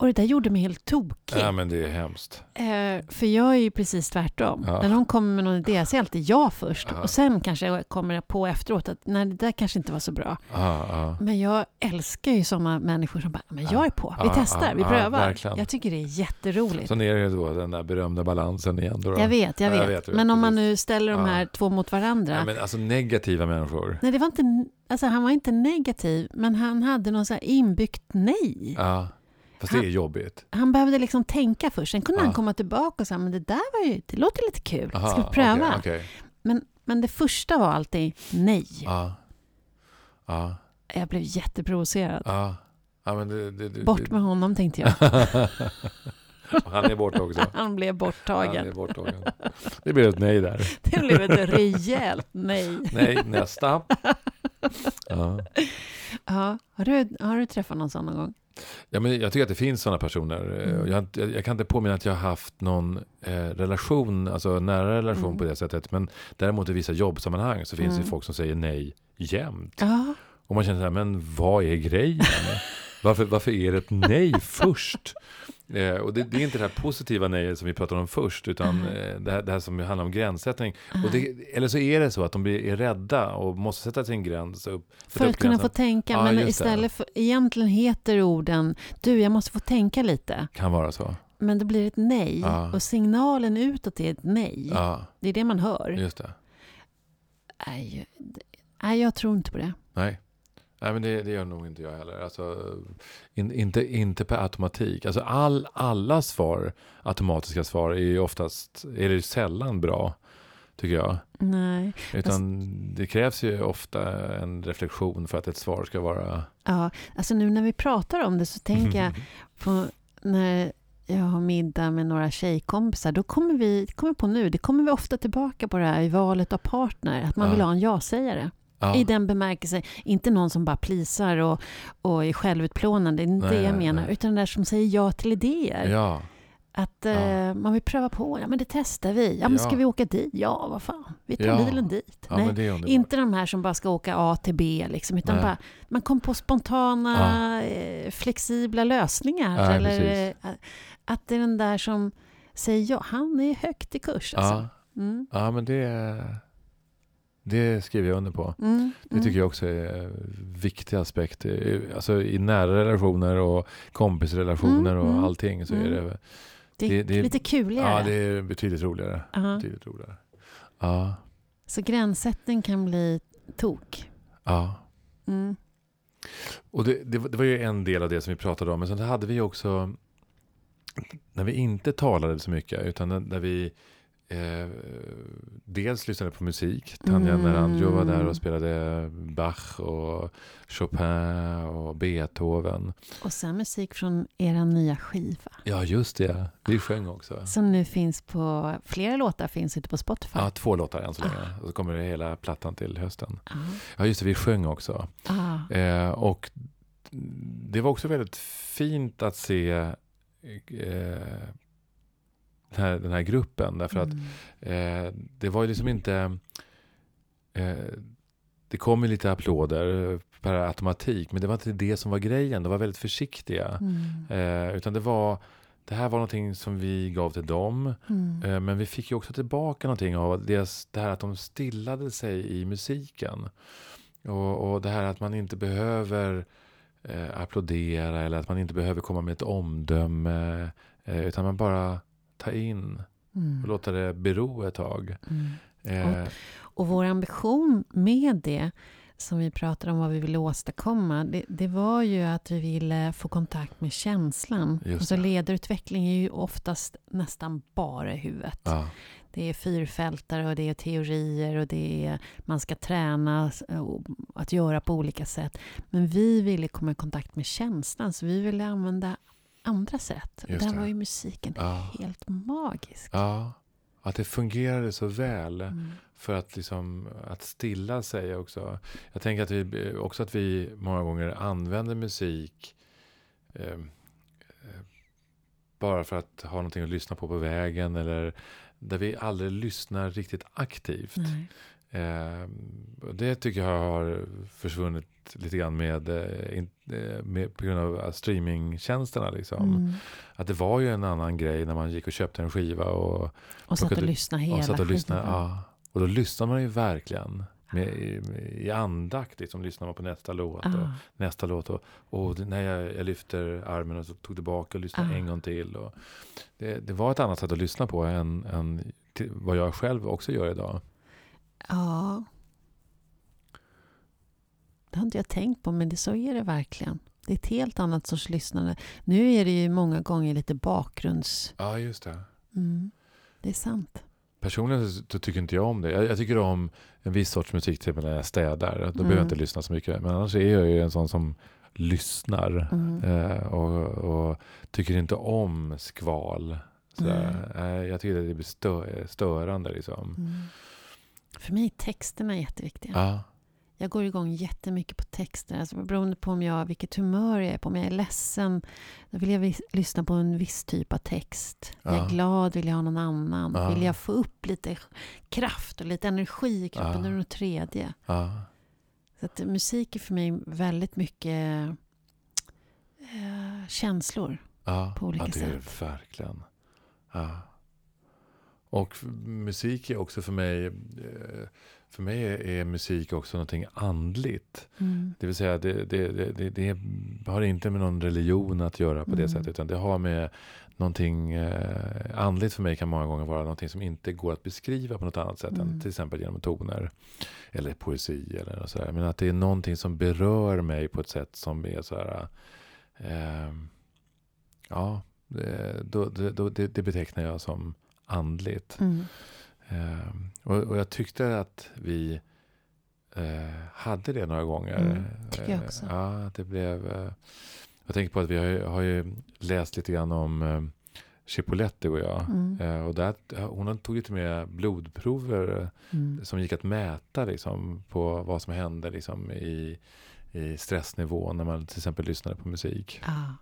Och det där gjorde mig helt tokig. Ja, men det är hemskt. Eh, för jag är ju precis tvärtom. Ja. När någon kommer med någon idé så är alltid jag först. Ja. Och sen kanske jag kommer på efteråt att nej, det där kanske inte var så bra. Ja, ja. Men jag älskar ju sådana människor som bara, men Ja. jag är på, vi Ja, testar, ja, vi ja, prövar. jag tycker det är jätteroligt. Sen är det ju då den där berömda balansen igen. Då då. Jag vet, jag Ja, jag vet. jag vet, men om man nu ställer de Ja. här två mot varandra. Ja, men alltså negativa människor. Nej, det var inte, alltså han var inte negativ, men han hade någon så här inbyggt nej. Fast det är jobbigt. Han behövde liksom tänka först. Sen kunde Ja. han komma tillbaka och säga, men det där var ju, det låter lite kul. Aha, Ska vi pröva? okej, okej. Men, men det första var alltid nej. Ja. Ja. Jag blev jätteprovocerad. Ja. Ja, men det, det, det, Bort med honom tänkte jag. Han är borta också. Han blev Han borttagen. är borttagen. Det blir ett nej där. Det blev ett rejält nej. Nej, nästa. Ja. Ja, har, du, har du träffat någon sån någon gång? Ja, men jag tycker att det finns sådana personer. Eh, Mm. Jag, jag, kan inte påminna att jag har haft någon eh, relation, alltså nära relation Mm. på det sättet. Men däremot i vissa jobbsammanhang så finns det Mm. folk som säger nej jämt. Ja, Och man känner så här, men vad är grejen? Varför, varför är det ett nej först? Eh, och det, det är inte det här positiva nejet som vi pratade om först, utan Mhm. eh, det, här, det här som handlar om gränssättning. Och det, eller så är det så att de blir, är rädda och måste sätta sin gräns. Upp, för upp att kunna gränsen. få tänka. Ja, men istället för, egentligen heter orden, du jag måste få tänka lite. Kan vara så. Men det blir ett nej. Ja. Och signalen utåt är ett nej. Ja, Det är det man hör. just det. Nej, nej, jag tror inte på det. Nej. Nej, men det, det gör nog inte jag heller. Alltså, in, inte, inte per automatik. Alltså all, alla svar, automatiska svar, är ju oftast, är sällan bra, tycker jag. Nej. Utan det krävs ju ofta en reflektion för att ett svar ska vara... Ja, alltså nu när vi pratar om det så tänker jag på när jag har middag med några tjejkompisar, då kommer vi, kommer på nu, det kommer vi ofta tillbaka på det här i valet av partner, att man Ja. vill ha en ja-sägare. Ja, I den bemärkelsen, inte någon som bara plisar och, och är självutplånande, det är inte det jag menar, nej. utan den där som säger ja till idéer. ja, Att eh, man vill pröva på, ja men det testar vi, ja men ska vi åka dit? Ja, vad fan, vi tar bilen dit. Nej. är. Inte de här som bara ska åka A till B, liksom, utan Nej. bara, man kom på spontana, eh, flexibla lösningar. Eller eh, att det är den där som säger ja, han är högt i kurs. Alltså. Ja, Mm. ja, men det, det skriver jag under på. Mm. Det tycker jag också är en viktig aspekt. Alltså i nära relationer och kompisrelationer Mm, och mm, allting så är mm. det... Det är det- det- lite kuligare. Ja, det är betydligt roligare. Ja. Betydligt roligare. Ja, Så gränssättning kan bli tok. ja. Mm. Och det, det, var- det var ju en del av det som vi pratade om. Men sen hade vi också, när vi inte talade så mycket, utan när, när vi eh, dels lyssnade på musik. Tanja Mm. Naranjo var där och spelade Bach och Chopin och Beethoven. Och sen musik från era nya skiva. Ja, just det. Vi sjöng också. Som nu finns på, flera låtar finns ute på Spotify. Ja, två låtar än så länge. Och så kommer det hela plattan till hösten. Ja. Ja, just det. Vi sjöng också. Ah. Eh, och det var också väldigt fint att se eh, den, här, den här gruppen. Därför att Mm. eh, det var ju liksom inte... Eh, det kom ju lite applåder per automatik. Men det var inte det som var grejen. De var väldigt försiktiga. Mm. Eh, utan det var... Det här var någonting som vi gav till dem. Mm. Eh, Men vi fick ju också tillbaka någonting av deras, det här att de stillade sig i musiken. Och, och det här att man inte behöver eh, applådera eller att man inte behöver komma med ett omdöme. Eh, utan man bara tar in Mm. och låter det bero ett tag. Mm. Eh, Och vår ambition med det, som vi pratade om vad vi ville åstadkomma, det, det var ju att vi ville få kontakt med känslan. Just Alltså det. ledarutveckling är ju oftast nästan bara huvudet. ja, Det är fyrfältare och det är teorier och det är man ska träna och att göra på olika sätt. Men vi ville komma i kontakt med känslan, så vi ville använda andra sätt. Och Just där det. var ju musiken Ja. helt magisk. ja, att det fungerade så väl. Mm. För att, liksom, att stilla sig också. Jag tänker att vi, också att vi många gånger använder musik eh, eh, bara för att ha någonting att lyssna på på vägen. Eller där vi aldrig lyssnar riktigt aktivt. Nej. Eh, det tycker jag har försvunnit lite grann med, eh, eh, med på grund av streamingtjänsterna. Liksom. Mm. Att det var ju en annan grej när man gick och köpte en skiva och, Och satt och lyssnade hela och satt och lyssnade. Ja. Och då lyssnar man ju verkligen. Med, i, i andakt liksom, lyssnar man på nästa låt. Och, Ah. nästa låt. Och, och när jag, jag lyfter armen och så tog tillbaka och lyssnade Ah. en gång till. Och det, det var ett annat sätt att lyssna på än, än till, vad jag själv också gör idag. Ja. Det har inte jag tänkt på, men det, så är det verkligen. Det är ett helt annat sorts lyssnande. Nu är det ju många gånger lite bakgrunds... Ja, just det. Mm. Det är sant. Personligen så, tycker inte jag om det. Jag, jag tycker om en viss sorts musik, till när jag städar. Då behöver jag Mm. inte lyssna så mycket. Men annars är jag ju en sån som lyssnar. Mm. Eh, och, och tycker inte om skval. Sådär. Eh, jag tycker att det blir stö, störande. Liksom. Mm. För mig är texterna jätteviktiga. Ja. Jag går igång jättemycket på texter. Alltså beroende på om jag, vilket humör jag är på. Om jag är ledsen, då vill jag vis- lyssna på en viss typ av text. Är Ja. jag glad vill jag ha någon annan. Ja. Vill jag få upp lite kraft och lite energi i kroppen, Ja. då är det något tredje. Så att musik är för mig väldigt mycket eh, känslor. På olika ja, det är det sätt. verkligen. Ja. Och musik är också för mig, eh, för mig är, musik också någonting andligt. Mm. Det vill säga, det, det, det, det, det har inte med någon religion att göra på det Mm. sättet. Utan det har med någonting eh, andligt för mig kan många gånger vara någonting som inte går att beskriva på något annat sätt än Mm. till exempel genom toner. Eller poesi eller sådär. Men att det är någonting som berör mig på ett sätt som är så här... Eh, ja, det, då, det, då, det, det betecknar jag som andligt. Mm. Eh, och, och jag tyckte att vi eh, hade det några gånger. Mm, tycker jag Eh, också. ja, att det blev... Eh, jag tänker på att vi har ju, har ju läst lite grann om eh, Chipoletti och jag. Mm. Eh, och där, hon tog till med blodprover eh, Mm. som gick att mäta liksom, på vad som hände liksom, i, i stressnivån när man till exempel lyssnade på musik. Ja.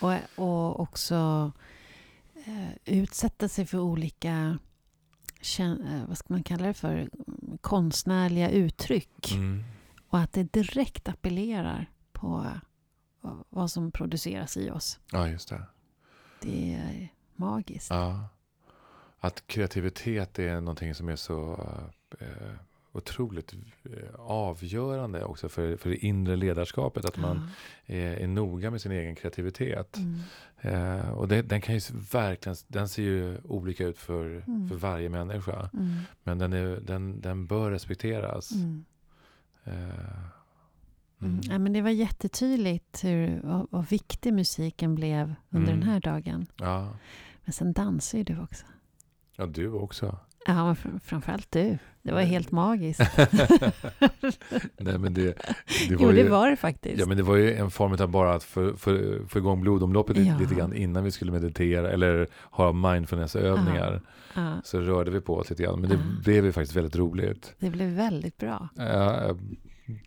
Och, och också eh, utsätta sig för olika, eh, vad ska man kalla det för, konstnärliga uttryck. Mm. Och att det direkt appellerar på eh, vad som produceras i oss. Ja, just det. Det är magiskt. Ja. Att kreativitet är någonting som är så eh, otroligt eh, avgörande också för, för det inre ledarskapet. Att man är, är noga med sin egen kreativitet. Mm. Eh, och det, den kan ju verkligen, den ser ju olika ut för, Mm. för varje människa. Mm. Men den, är, den, den bör respekteras. Mm. Eh, mm. Ja, men det var jättetydligt hur, vad, vad viktig musiken blev under Mm. den här dagen. Ja. Men sen dansar ju du också. ja, du också. Ja, framförallt du. Det var helt magiskt. Nej, men det, det var Jo, det ju, var det faktiskt. Ja, men det var ju en form av bara att få, få, få igång blodomloppet Ja. lite grann innan vi skulle meditera eller ha mindfulnessövningar. Ja, Så rörde vi på oss lite grann. Men det Ja. blev ju faktiskt väldigt roligt. det blev väldigt bra. Ja,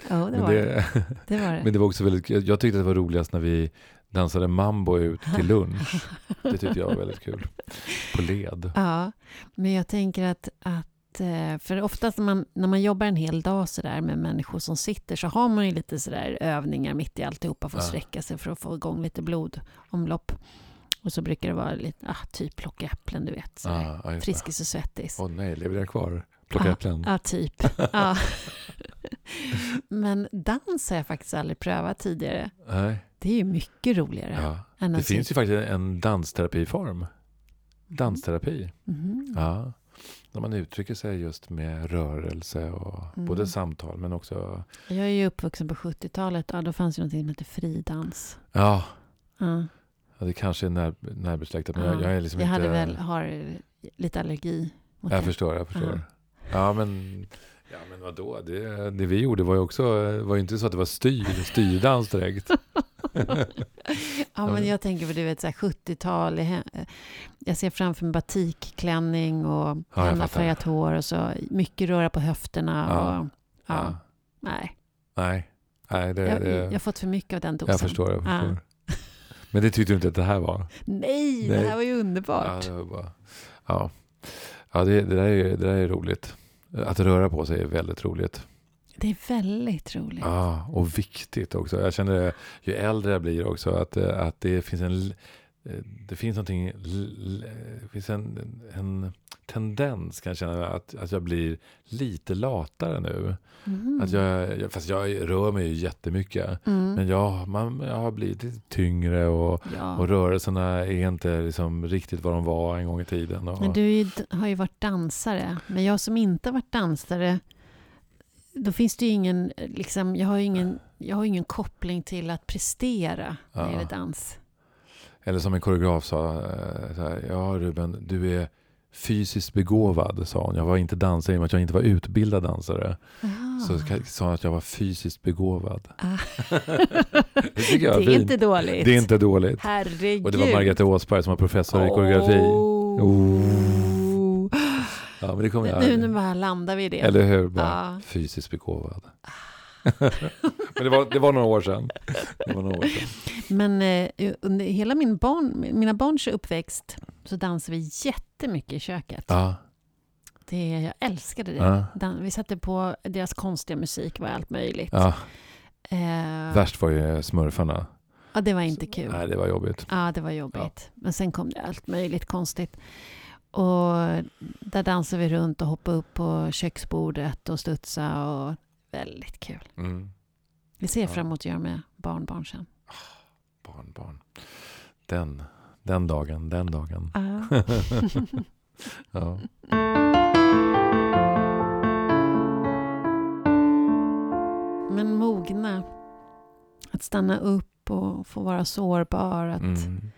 Ja, det men, var det. det, det, var det. men det var också väldigt Jag tyckte det var roligast när vi dansade mambo ut till lunch. Det tyckte jag var väldigt kul. På led. Ja, men jag tänker att, att eh, för oftast när man, när man jobbar en hel dag så där med människor som sitter så har man ju lite sådär övningar mitt i alltihopa för att Ja. sträcka sig för att få igång lite blodomlopp. Och så brukar det vara lite, ah, typ plocka äpplen, du vet. Ah, ja. Friskis och svettis. Åh nej, lever jag kvar? Plocka Ja. äpplen? Ja, typ. Ja. Men dans har jag faktiskt aldrig prövat tidigare. Nej. Det är ju mycket roligare. Ja. Än Det finns ju faktiskt en dansterapiform. Dansterapi. Mhm. Ja. När man uttrycker sig just med rörelse och Mm. både samtal men också... Jag är ju uppvuxen på 70-talet. Ja, då fanns ju något som hette fridans. Ja, Ja. ja, det kanske är när, närbesläktat men Ja. jag, jag är liksom jag inte... hade väl, har lite allergi mot Jag det. förstår, jag förstår. Ja, men... Ja, men vadå? Det, det vi gjorde var ju också... var ju inte så att det var styr, styrdans direkt. Ja, men jag tänker på du vet, så här 70-tal. i- Jag ser framför mig batikklänning och Ja, hennafärgat hår och så mycket röra på höfterna. Ja. Och, ja. Ja. Nej, Nej, nej det, jag, det, jag har fått för mycket av den dosen. jag förstår. Jag Ja. förstår. Men det tyckte du inte att det här var? Nej, Nej. det här var ju Ja, underbart. det var bara... Ja, ja det, det, där är, det där är roligt. Att röra på sig är väldigt roligt. Det är väldigt roligt. Ja, och viktigt också. Jag känner det, ju äldre jag blir också, att, eh, att det finns en det finns någonting, det finns en, en tendens kan jag känna att, att jag blir lite latare nu. Mm. Att jag, fast jag rör mig ju jättemycket. Mm. Men jag, man, jag har blivit lite tyngre och, ja. och rörelserna är inte liksom riktigt vad de var en gång i tiden. Och, men du ju, har ju varit dansare. Men jag som inte har varit dansare då finns det ju ingen, liksom, jag, har ingen, jag har ingen koppling till att prestera när det gäller dans. Eller som en koreograf sa, eh, så här, ja Ruben, du är fysiskt begåvad, sa hon. Jag var inte dansare i och med att jag inte var utbildad dansare. Aha. Så sa hon att jag var fysiskt begåvad. Ah. det det är inte dåligt. Det är inte dåligt. Herregud. Och det var Margareta Åsberg som var professor oh. i koreografi. Oh. Ja, men det kommer jag nu när man landar vi i det. Eller hur? Bara ja. Fysiskt begåvad. Men det var, det var några år sedan. Det var några år sedan. Men eh, under hela min barn, mina barns uppväxt så dansade vi jättemycket i köket. Ja. Det, jag älskade det. Ja. Vi satte på deras konstiga musik, var allt möjligt. Ja. Eh, Värst var ju smurfarna. Ja, det var inte kul. Nej, det var jobbigt. Ja, det var jobbigt. Men sen kom det allt möjligt konstigt. Och där dansade vi runt och hoppade upp på köksbordet och studsa och väldigt kul. Mm. Vi ser ja. fram emot att göra med barnbarn sen. Oh, barnbarn. Den, den dagen, den dagen. Uh. ja. Men mogna. Att stanna upp och få vara sårbar. Att mm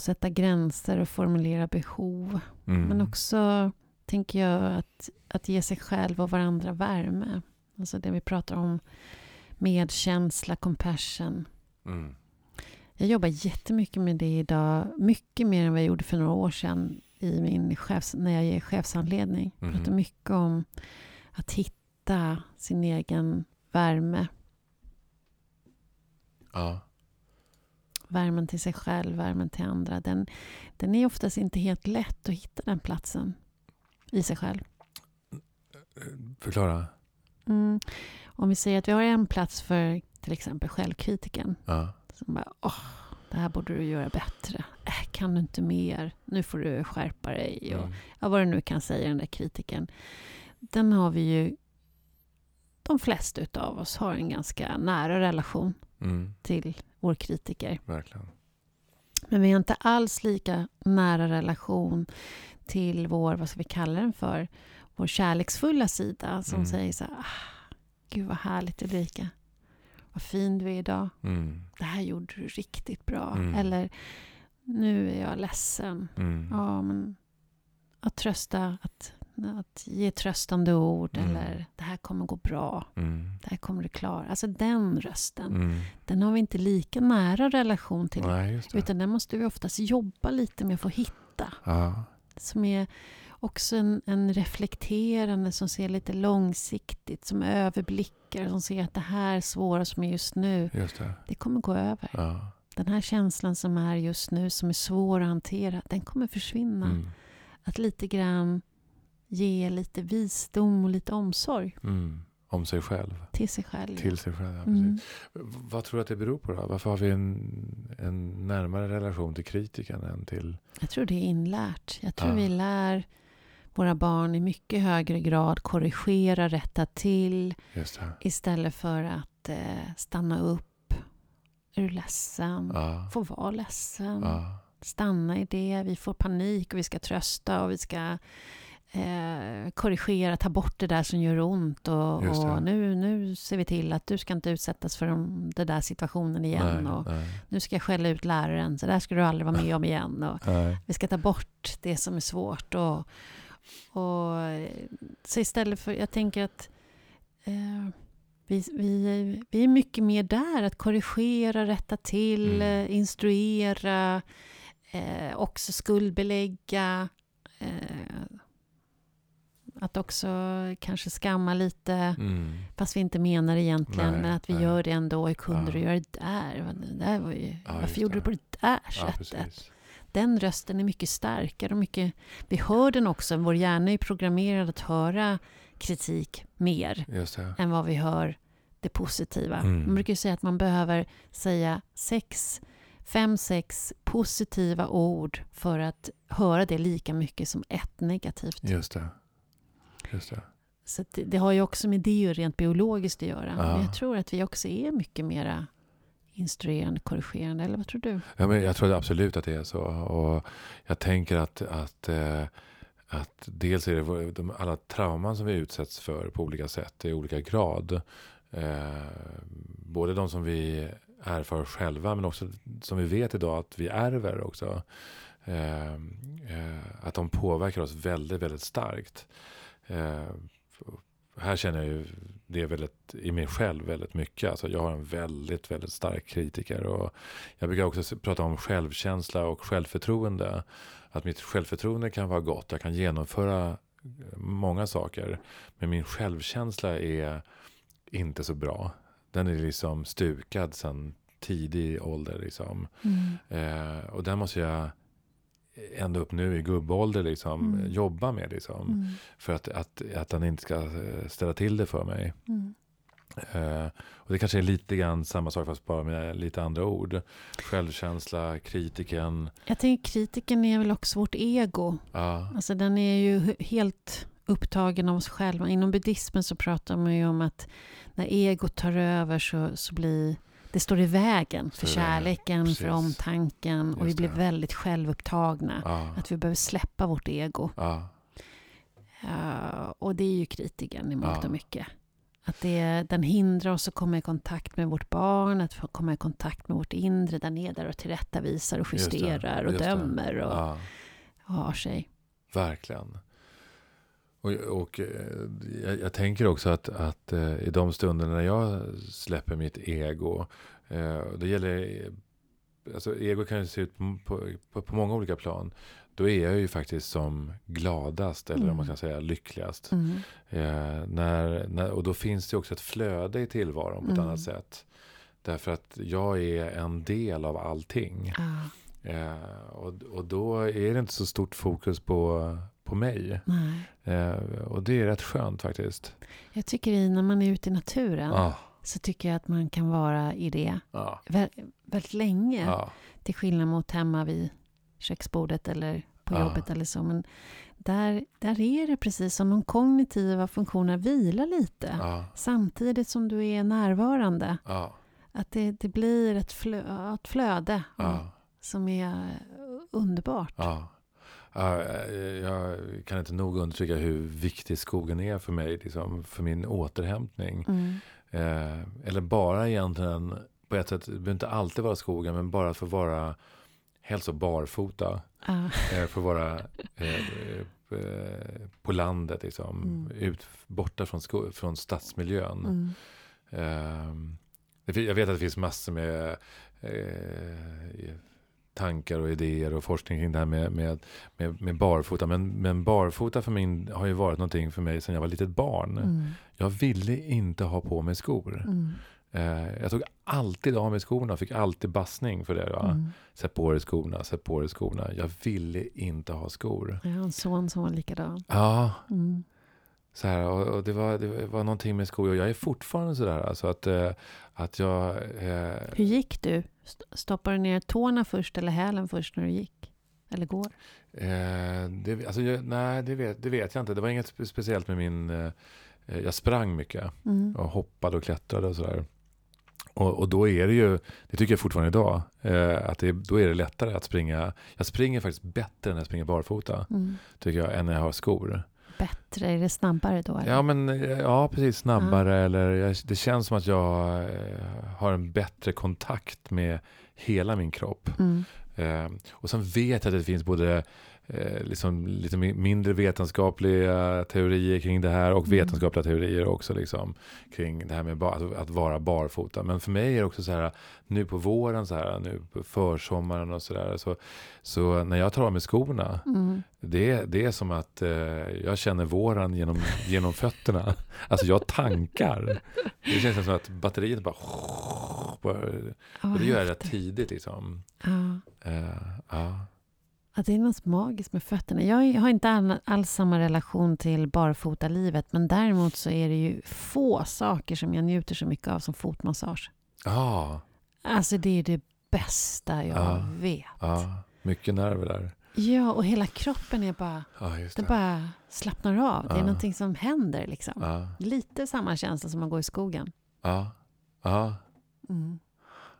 sätta gränser och formulera behov. Mm. Men också, tänker jag, att, att ge sig själv och varandra värme. Alltså det vi pratar om medkänsla, compassion. Mm. Jag jobbar jättemycket med det idag. Mycket mer än vad jag gjorde för några år sedan i min chefs, när jag ger chefshandledning. Jag pratar mm. mycket om att hitta sin egen värme. Ja värmen till sig själv, värmen till andra, den, den är oftast inte helt lätt att hitta den platsen i sig själv. Förklara. Mm. Om vi säger att vi har en plats för till exempel självkritiken. Ja. Som bara, åh, det här borde du göra bättre. Äh, kan du inte mer? Nu får du skärpa dig. Och, mm. ja, vad du nu kan säga, den där kritiken. Den har vi ju... De flesta av oss har en ganska nära relation mm. till vår kritiker. Verkligen. Men vi har inte alls lika nära relation till vår, vad ska vi kalla den för, vår kärleksfulla sida som mm. säger så här, ah, gud vad härligt Ulrika. Vad fin du är idag. Mm. Det här gjorde du riktigt bra. Mm. Eller, nu är jag ledsen. Mm. Ja, men att trösta, att att ge tröstande ord mm. eller det här kommer gå bra. Mm. Det här kommer du klara. Alltså den rösten. Den har vi inte lika nära relation till. Nej, utan den måste vi oftast jobba lite med att få hitta. Ja. Som är också en, en, reflekterande som ser lite långsiktigt. Som överblickar. Som ser att det här svåra som är just nu. Just det. det. kommer gå över. Ja. Den här känslan som är just nu som är svår att hantera. Den kommer försvinna. Mm. Att lite grann ge lite visdom och lite omsorg. Mm. Om sig själv. Till sig själv. Till sig själv, ja, mm. Vad tror du att det beror på då? Varför har vi en, en närmare relation till kritiken än till... Jag tror det är inlärt. Jag tror ja. vi lär våra barn i mycket högre grad korrigera, rätta till. Istället för att eh, stanna upp. Är du ledsen? Ja. Få vara ledsen. Ja. Stanna i det. Vi får panik och vi ska trösta och vi ska eh, korrigera, ta bort det där som gör ont och, och, nu, nu ser vi till att du ska inte utsättas för de, den där situationen igen nej, och nej. nu ska jag skälla ut läraren, så där ska du aldrig vara med om igen och vi ska ta bort det som är svårt och, och så istället för, jag tänker att eh, vi, vi, vi är mycket mer där, att korrigera, rätta till, mm. instruera, eh, också skuldbelägga, eh, att också kanske skamma lite, mm. fast vi inte menar egentligen, nej, men att vi nej. gör det ändå. Hur kunde ja. du göra det där? Det där var ju, ja, varför gjorde det. du på det där sättet? Ja, den rösten är mycket starkare och mycket... Vi hör den också, vår hjärna är programmerad att höra kritik mer än vad vi hör det positiva. Mm. Man brukar säga att man behöver säga sex, fem, sex positiva ord för att höra det lika mycket som ett negativt. Just det. Just det. Så det, det har ju också med det rent biologiskt att göra. Ja. Men jag tror att vi också är mycket mera instruerande, korrigerande. Eller vad tror du? Ja, men jag tror absolut att det är så. Och jag tänker att, att, eh, att dels är det de, alla trauman som vi utsätts för på olika sätt i olika grad. Eh, både de som vi erfar själva men också som vi vet idag att vi ärver också. Eh, eh, att de påverkar oss väldigt, väldigt starkt. Eh, Eh, här känner jag ju det väldigt, i mig själv väldigt mycket. Alltså jag har en väldigt, väldigt stark kritiker. Och jag brukar också prata om självkänsla och självförtroende. Att mitt självförtroende kan vara gott. Jag kan genomföra många saker. Men min självkänsla är inte så bra. Den är liksom stukad sedan tidig ålder. Liksom. Eh, och den måste jag ända upp nu i gubbålder liksom, Mm. jobba med. Liksom, För att, att, att den inte ska eh, ställa till det för mig. Mm. Eh, och det kanske är lite grann samma sak fast bara med lite andra ord. Självkänsla, kritiken. Jag tänker kritiken är väl också vårt ego. Ja, Alltså den är ju he- helt upptagen av oss själva. Inom buddhismen så pratar man ju om att när egot tar över så, så blir det står i vägen för kärleken, för precis. omtanken och vi Just blir det. väldigt självupptagna. ja, Att vi behöver släppa vårt ego. ja, Ja, och det är ju kritiken i mångt och mycket. Att det, den hindrar oss att komma i kontakt med vårt barn, att komma i kontakt med vårt inre. Den är där och tillrättavisar och Just justerar och just dömer och ja. har sig. Verkligen. Och, och eh, jag, jag tänker också att, att eh, i de stunderna när jag släpper mitt ego. Eh, det gäller, alltså ego kan ju se ut på, på, på, många olika plan. Då är jag ju faktiskt som gladast, eller om man Mm. kan säga lyckligast. Mm. Eh, när, när, och då finns det också ett flöde i tillvaron på ett Mm. annat sätt. Därför att jag är en del av allting. Ja, Eh, och, och då är det inte så stort fokus på, på mig. Eh, och det är rätt skönt faktiskt. Jag tycker i, när man är ute i naturen Ja, så tycker jag att man kan vara i det ja, vä- väldigt länge. ja, Till skillnad mot hemma vid köksbordet eller på Ja. jobbet eller så. Men där, där är det precis som de kognitiva funktionerna vilar lite. Samtidigt som du är närvarande. Att det, det blir ett, flö, ett flöde som är underbart. Eh, jag kan inte nog understryka hur viktig skogen är för mig, liksom, för min återhämtning. Mm. Eh, eller bara egentligen, på ett sätt, det behöver inte alltid vara skogen, men bara att få vara helst så barfota. Ja. Eh, få vara eh, eh, på landet, liksom, Mm. ut, borta från, sko- från stadsmiljön. Mm. Ehm, jag vet att det finns massor med eh, tankar och idéer och forskning kring det här med, med, med, med barfota. Men, men barfota för min har ju varit någonting för mig sedan jag var litet barn. Mm. Jag ville inte ha på mig skor. Mm. Eh, jag tog alltid av mig skorna och fick alltid bassning för det. Va? Mm. Sätt på dig skorna, sätt på dig skorna. Jag ville inte ha skor. Jag har en son som var likadan. Ja, Mm. Så här, och, och det, var, det var någonting med skor. Och jag är fortfarande sådär. Alltså att, eh, att jag... Eh, Hur gick du? St- Stoppade du ner tårna först eller hälen först när du gick? Eller går? eh, det, alltså, jag, nej, det vet, det vet jag inte. Det var inget spe- speciellt med min... Eh, jag sprang mycket. Mm. Och hoppade och klättrade och sådär. Och, och då är det ju, det tycker jag fortfarande idag, eh, att det, då är det lättare att springa. Jag springer faktiskt bättre när jag springer barfota, Mm. tycker jag, än när jag har skor. Bättre, är det snabbare då? Eller? Ja, men ja, precis. Snabbare. Eller jag, det känns som att jag eh, har en bättre kontakt med hela min kropp. Mm. Eh, och sen vet jag att det finns både eh, liksom lite mi- mindre vetenskapliga teorier kring det här och Mm. vetenskapliga teorier också liksom, kring det här med ba- att, att vara barfota. Men för mig är det också så här, nu på våren, så här, nu på försommaren och så där, så, så när jag tar av mig skorna, Mm. det, det är som att eh, jag känner våren genom, genom fötterna. Alltså jag tankar. Det känns som att batteriet bara... och det gör jag rätt tidigt liksom. Ja. Eh, ja. Att det är något magiskt med fötterna. Jag har inte all, alls samma relation till barfotalivet men däremot så är det ju få saker som jag njuter så mycket av som fotmassage. Ja, Alltså det är det bästa jag Ja. vet. ja. Mycket nerver där. Ja, och hela kroppen är bara, Ja, just den det. bara slappnar av. Det är Ja. någonting som händer liksom. Ja, Lite samma känsla som att gå i skogen. ja, ja. Mm.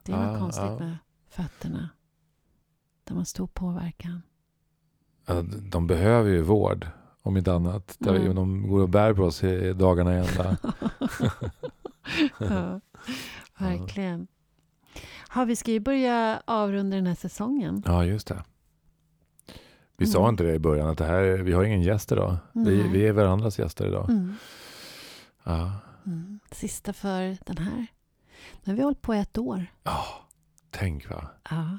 Det är något konstigt ja. med fötterna. De har stor påverkan. Ja, De behöver ju vård, om inte annat. Där Mm. De går och bär på oss i dagarna i ända. ja, verkligen. Har vi ska ju börja avrunda den här säsongen. Ja, just det. Vi sa Mm. inte det i början, att det här, vi har ingen gäst idag. Vi, vi är varandras gäster idag. Mm. Ja. Mm. Sista för den här. Nu har vi hållit på ett år. Ja, tänk va. Ja,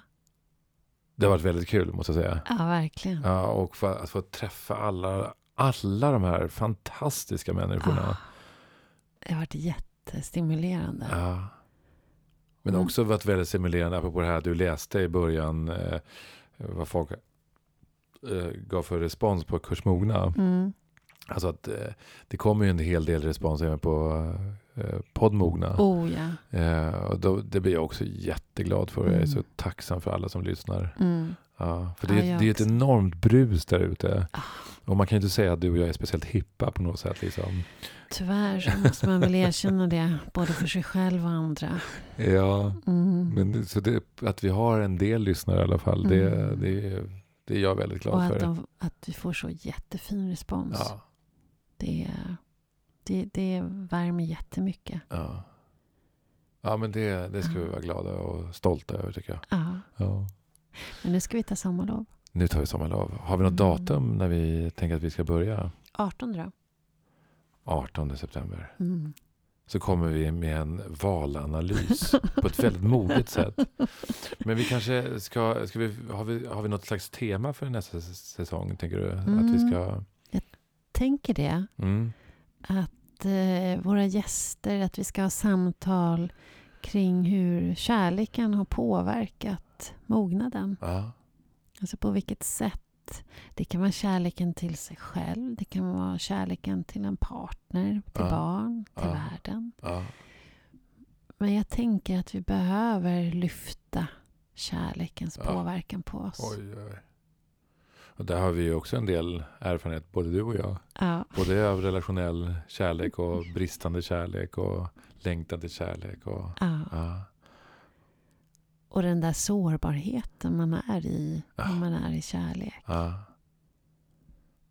Det har varit väldigt kul måste jag säga. ja verkligen. Ja, och för, att få träffa alla, alla de här fantastiska människorna. Ah, det har varit jättestimulerande. Ja. Men Mm. också varit väldigt stimulerande, apropå det här du läste i början, eh, vad folk eh, gav för respons på Kurs Mogna. Mm. Alltså att eh, det kommer ju en hel del respons även på eh, podd Mogna. Oh. Eh, och då, det blir jag också jätteglad för. Jag är Mm. så tacksam för alla som lyssnar. Mm. Ja, för det, Ja, det är ett enormt brus där ute. Ah. Och man kan ju inte säga att du och jag är speciellt hippa på något sätt. Liksom. Tyvärr så måste man väl erkänna det. Både för sig själv och andra. Ja, Mm. men det, så det, att vi har en del lyssnare i alla fall, det, Mm. det, det är jag väldigt glad och att, för. de, att vi får så jättefin respons. Ja, Det, det, det värmer jättemycket. ja. ja, men det, det ska vi vara glada och stolta över tycker jag. Ja. Ja. Men nu ska vi ta sommarlov. Nu tar vi sommarlov. Har vi något Mm. datum när vi tänker att vi ska börja? 18 då. 18 september. Mm. Så kommer vi med en valanalys på ett väldigt modigt sätt. Men vi kanske ska, ska vi, har, vi, har vi något slags tema för nästa säsong? Tänker du? Att vi Mm. ska... Tänker det. Mm. Att eh, våra gäster, att vi ska ha samtal kring hur kärleken har påverkat mognaden. Ja. Alltså på vilket sätt. Det kan vara kärleken till sig själv. Det kan vara kärleken till en partner, till Ja. barn, till Ja. världen. ja. Men jag tänker att vi behöver lyfta kärlekens påverkan på oss. Oj, oj. Och där har vi ju också en del erfarenhet, både du och jag. Ja. Både av relationell kärlek och bristande kärlek och längtan till kärlek. Och, Ja. ja. Och den där sårbarheten man är i när man är i kärlek.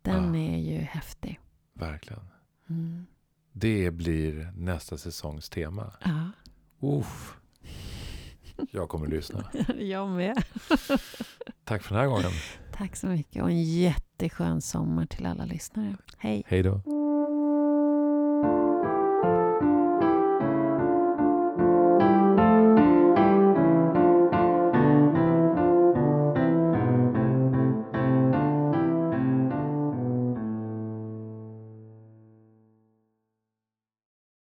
Den är ju häftig. verkligen. Mm. Det blir nästa säsongs tema. Ja. Uff. Jag kommer att lyssna. Jag med. Tack för den här gången. Tack så mycket och en jätteskön sommar till alla lyssnare. Hej! Hej då.